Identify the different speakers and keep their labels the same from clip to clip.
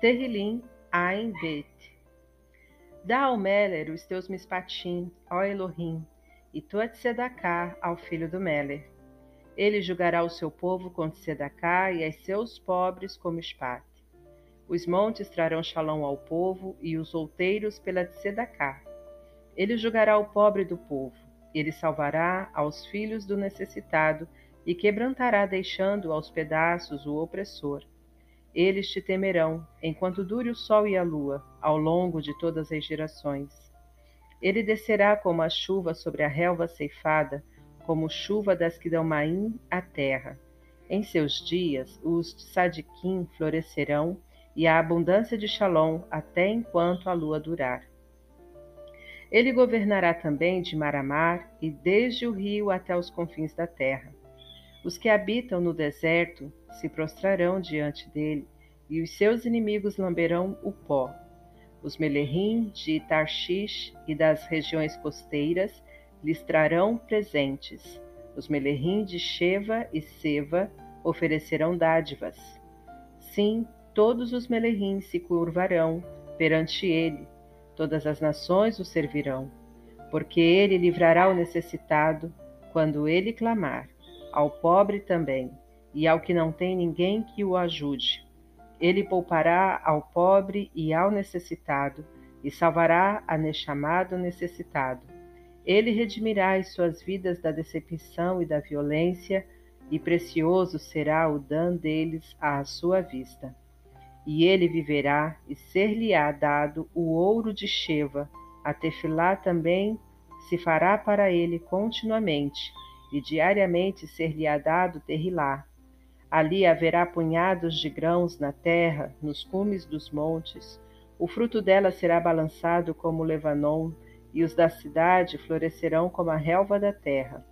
Speaker 1: Terrilim Ain Bet. Dá ao Meller os teus mispatim, ó Elohim, e tu Tzedakah ao filho do Meller. Ele julgará o seu povo com Tzedakah e as seus pobres como espate. Os montes trarão shalom ao povo e os outeiros pela Tzedakah. Ele julgará o pobre do povo. Ele salvará aos filhos do necessitado e quebrantará deixando aos pedaços o opressor. Eles te temerão, enquanto dure o sol e a lua, ao longo de todas as gerações. Ele descerá como a chuva sobre a relva ceifada, como chuva das que dão maim à terra. Em seus dias, os sadiquim florescerão, e a abundância de Shalom até enquanto a lua durar. Ele governará também de mar a mar, e desde o rio até os confins da terra. Os que habitam no deserto se prostrarão diante dele, e os seus inimigos lamberão o pó. Os Melerrim de Tarshish e das regiões costeiras lhes trarão presentes. Os Melerrim de Sheva e Seva oferecerão dádivas. Sim, todos os Melerrim se curvarão perante ele, todas as nações o servirão, porque ele livrará o necessitado quando ele clamar ao pobre também, e ao que não tem ninguém que o ajude. Ele poupará ao pobre e ao necessitado, e salvará a nechamado necessitado. Ele redimirá as suas vidas da decepção e da violência, e precioso será o dano deles à sua vista. E ele viverá, e ser-lhe-á dado o ouro de Sheva, a tefilá também se fará para ele continuamente, e diariamente ser-lhe-á dado terrilá. Ali haverá punhados de grãos na terra, nos cumes dos montes. O fruto dela será balançado como o Levanon, e os da cidade florescerão como a relva da terra.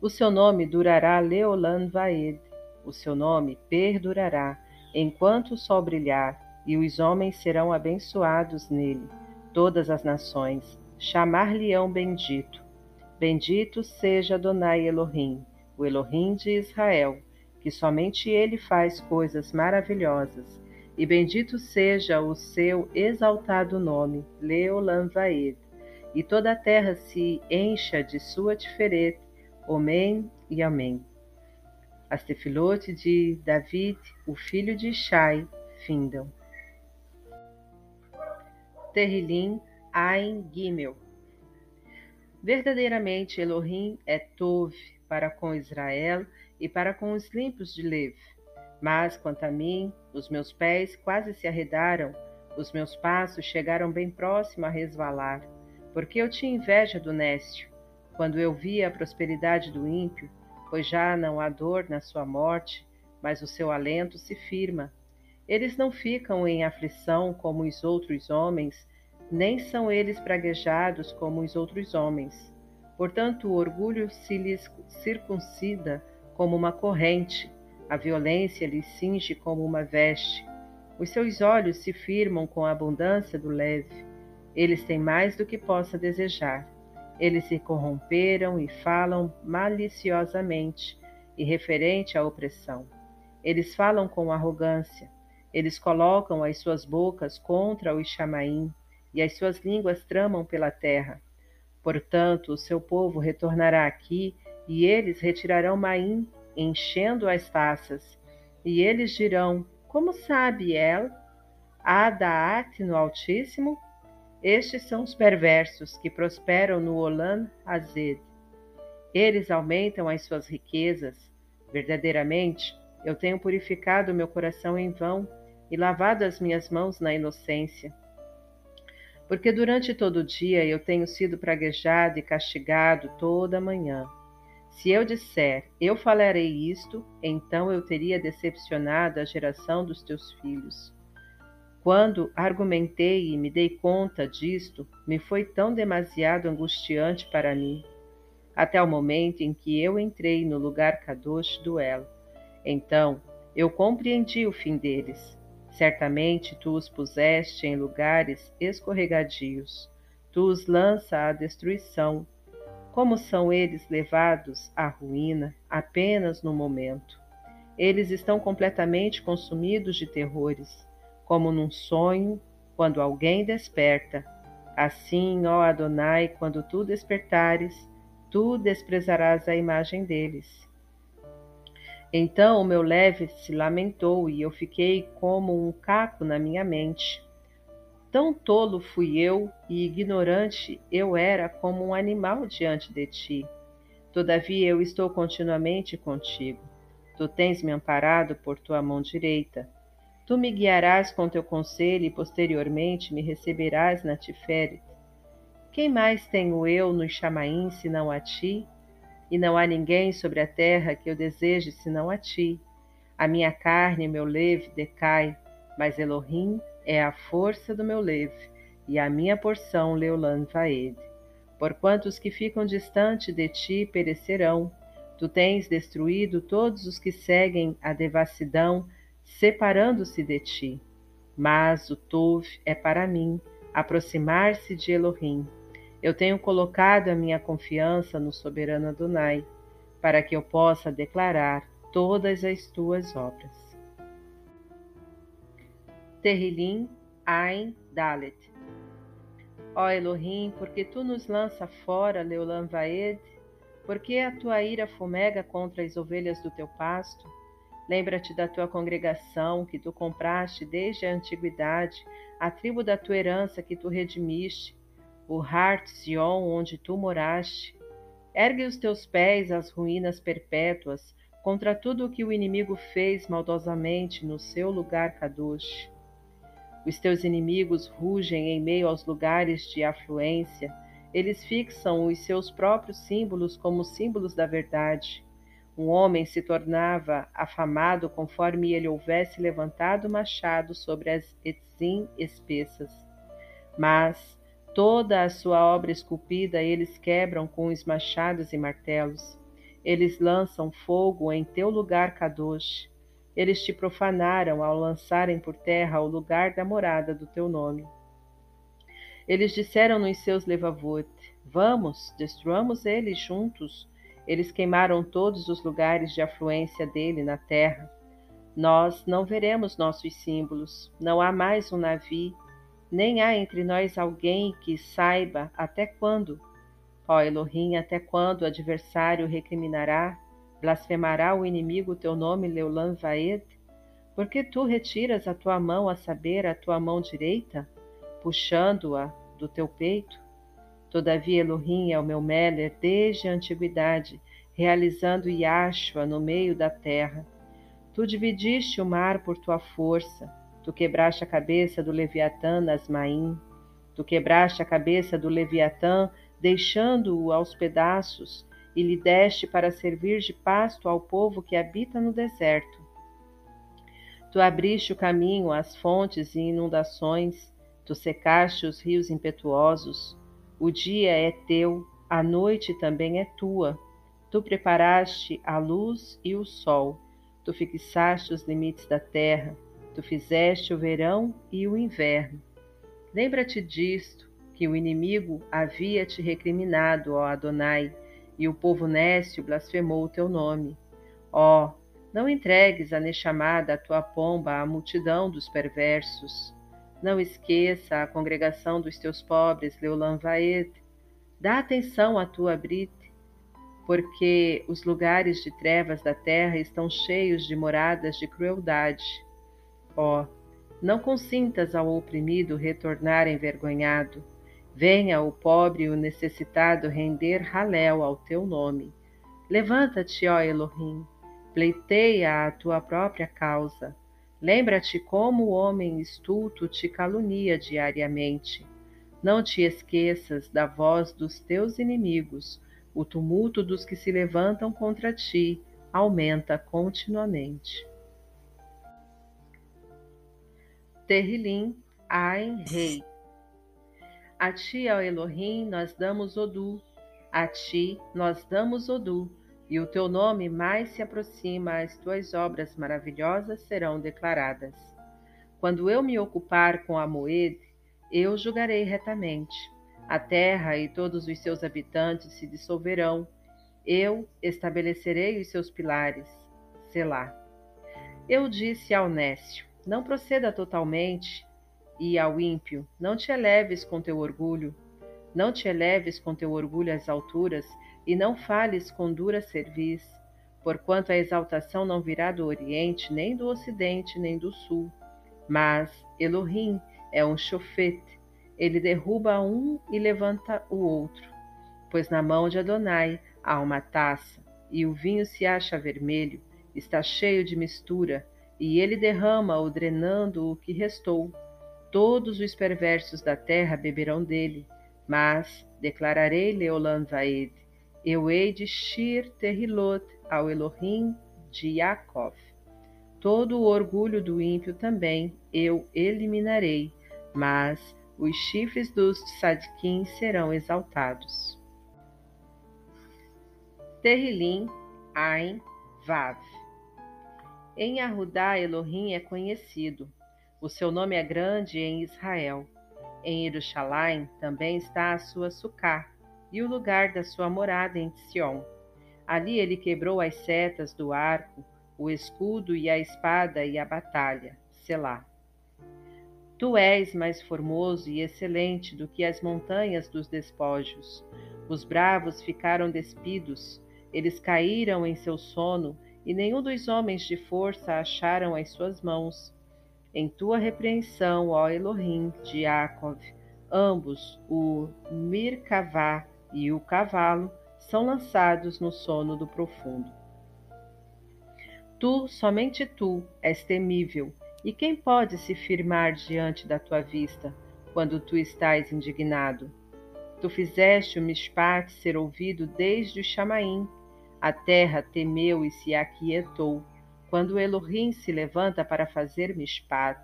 Speaker 1: O seu nome durará Leolan Vaed, o seu nome perdurará, enquanto o sol brilhar, e os homens serão abençoados nele. Todas as nações chamar-lhe-ão bendito Bendito seja Adonai Elohim, o Elohim de Israel, que somente ele faz coisas maravilhosas. E bendito seja o seu exaltado nome, Leolam Vaed, e toda a terra se encha de sua tiferet, Amém e Amém. As tefilote de David, o filho de Ishai, findam. Terrilim Ain Gimel Verdadeiramente Elohim é Tov para com Israel e para com os limpos de Lev. Mas quanto a mim, os meus pés quase se arredaram, os meus passos chegaram bem próximo a resvalar, porque eu tinha inveja do Nécio, quando eu via a prosperidade do ímpio, pois já não há dor na sua morte, mas o seu alento se firma. Eles não ficam em aflição como os outros homens, nem são eles praguejados como os outros homens. Portanto, o orgulho se lhes circuncida como uma corrente, a violência lhes cinge como uma veste. Os seus olhos se firmam com a abundância do leve. Eles têm mais do que possa desejar. Eles se corromperam e falam maliciosamente e referente à opressão. Eles falam com arrogância. Eles colocam as suas bocas contra os chamaim e as suas línguas tramam pela terra. Portanto, o seu povo retornará aqui, e eles retirarão Maim, enchendo as taças. E eles dirão: Como sabe El? Adaat no Altíssimo? Estes são os perversos que prosperam no Olam Azed. Eles aumentam as suas riquezas. Verdadeiramente, eu tenho purificado meu coração em vão e lavado as minhas mãos na inocência porque durante todo o dia eu tenho sido praguejado e castigado toda a manhã. Se eu disser, eu falarei isto, então eu teria decepcionado a geração dos teus filhos. Quando argumentei e me dei conta disto, me foi tão demasiado angustiante para mim, até o momento em que eu entrei no lugar Kadosh do El. Então eu compreendi o fim deles Certamente tu os puseste em lugares escorregadios, tu os lança à destruição. Como são eles levados à ruína apenas no momento? Eles estão completamente consumidos de terrores. como num sonho, quando alguém desperta. Assim, ó Adonai, quando tu despertares, tu desprezarás a imagem deles. Então o meu leve se lamentou e eu fiquei como um caco na minha mente. Tão tolo fui eu e ignorante eu era como um animal diante de ti. Todavia eu estou continuamente contigo. Tu tens me amparado por tua mão direita. Tu me guiarás com teu conselho e posteriormente me receberás na Tiferet. Quem mais tenho eu no Chamaim senão a ti? E não há ninguém sobre a terra que eu deseje senão a ti. A minha carne e meu leve decai, mas Elohim é a força do meu leve, e a minha porção Leolan Vaed. Porquanto os que ficam distante de ti perecerão, tu tens destruído todos os que seguem a devassidão, separando-se de ti. Mas o Tov é para mim aproximar-se de Elohim. Eu tenho colocado a minha confiança no soberano Adonai, para que eu possa declarar todas as tuas obras. Terrilim Ain Dalet Ó Elohim, porque tu nos lança fora, Leulam Vaed, porque a tua ira fumega contra as ovelhas do teu pasto? Lembra-te da tua congregação que tu compraste desde a antiguidade, a tribo da tua herança que tu redimiste, o Hart Zion, onde tu moraste. Ergue os teus pés às ruínas perpétuas, contra tudo o que o inimigo fez maldosamente no seu lugar Kadosh. Os teus inimigos rugem em meio aos lugares de afluência, eles fixam os seus próprios símbolos como símbolos da verdade. Um homem se tornava afamado conforme ele houvesse levantado o machado sobre as etzim espessas. Mas, Toda a sua obra esculpida eles quebram com os machados e martelos. Eles lançam fogo em teu lugar, Kadosh. Eles te profanaram ao lançarem por terra o lugar da morada do teu nome. Eles disseram nos seus levavot: Vamos, destruamos eles juntos. Eles queimaram todos os lugares de afluência dele na terra. Nós não veremos nossos símbolos. Não há mais um navio nem há entre nós alguém que saiba até quando. Ó Elohim, até quando o adversário recriminará, blasfemará o inimigo o teu nome, Leulan Vaed? Porque tu retiras a tua mão, a saber, a tua mão direita, puxando-a do teu peito? Todavia Elohim é o meu Meller desde a antiguidade, realizando Yashua no meio da terra. Tu dividiste o mar por tua força, Tu quebraste a cabeça do Leviatã Nasmaim. Tu quebraste a cabeça do Leviatã, deixando-o aos pedaços, e lhe deste para servir de pasto ao povo que habita no deserto. Tu abriste o caminho às fontes e inundações, tu secaste os rios impetuosos. O dia é teu, a noite também é tua. Tu preparaste a luz e o sol, tu fixaste os limites da terra. Tu fizeste o verão e o inverno. Lembra-te disto, que o inimigo havia te recriminado, ó Adonai, e o povo nécio blasfemou o teu nome. Ó, não entregues a nechamada a tua pomba à multidão dos perversos. Não esqueça a congregação dos teus pobres, Leulam Vaed. Dá atenção à tua brite, porque os lugares de trevas da terra estão cheios de moradas de crueldade. Ó, não consintas ao oprimido retornar envergonhado. Venha o pobre e o necessitado render raléu ao teu nome. Levanta-te, ó Elohim, pleiteia a tua própria causa. Lembra-te como o homem estulto te calunia diariamente. Não te esqueças da voz dos teus inimigos. O tumulto dos que se levantam contra ti aumenta continuamente. Terrilim, Ain, Rei. A ti, ó Elohim, nós damos Odu. A ti nós damos Odu. E o teu nome mais se aproxima, as tuas obras maravilhosas serão declaradas. Quando eu me ocupar com a Moed, eu julgarei retamente. A terra e todos os seus habitantes se dissolverão. Eu estabelecerei os seus pilares. Selá. Eu disse ao Nécio: não proceda totalmente, e ao ímpio, não te eleves com teu orgulho, não te eleves com teu orgulho às alturas, e não fales com dura cerviz, porquanto a exaltação não virá do Oriente, nem do Ocidente, nem do Sul. Mas Elohim é um chofete, ele derruba um e levanta o outro. Pois na mão de Adonai há uma taça, e o vinho se acha vermelho, está cheio de mistura, e ele derrama-o, drenando o que restou. Todos os perversos da terra beberão dele, mas declararei Leolan Vaed, eu hei de Shir Terrilot ao Elohim de Yaakov. Todo o orgulho do ímpio também eu eliminarei, mas os chifres dos tzadikim serão exaltados. Terrilim, Ain, Vav. Em Arudá, Elohim é conhecido. O seu nome é grande em Israel. Em Jerusalém também está a sua sucá e o lugar da sua morada em Sion. Ali ele quebrou as setas do arco, o escudo e a espada e a batalha. Selá. Tu és mais formoso e excelente do que as montanhas dos despojos. Os bravos ficaram despidos, eles caíram em seu sono, e nenhum dos homens de força acharam as suas mãos. Em tua repreensão, ó Elohim de Yaakov, ambos, o Mirkavá e o cavalo, são lançados no sono do profundo. Tu, somente tu, és temível, e quem pode se firmar diante da tua vista, quando tu estás indignado? Tu fizeste o Mishpat ser ouvido desde o Chamaim, a terra temeu e se aquietou. Quando Elohim se levanta para fazer mishpat,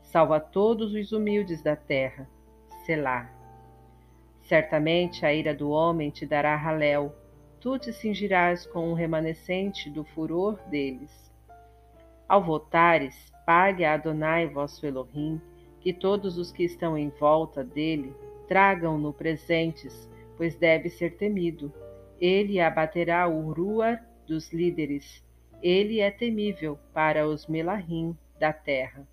Speaker 1: salva todos os humildes da terra. Selá. Certamente a ira do homem te dará raléu, tu te cingirás com um remanescente do furor deles. Ao voltares, pague a Adonai vosso Elohim, que todos os que estão em volta dele tragam-no presentes, pois deve ser temido ele abaterá o Ruar dos líderes. Ele é temível para os Melahim da terra.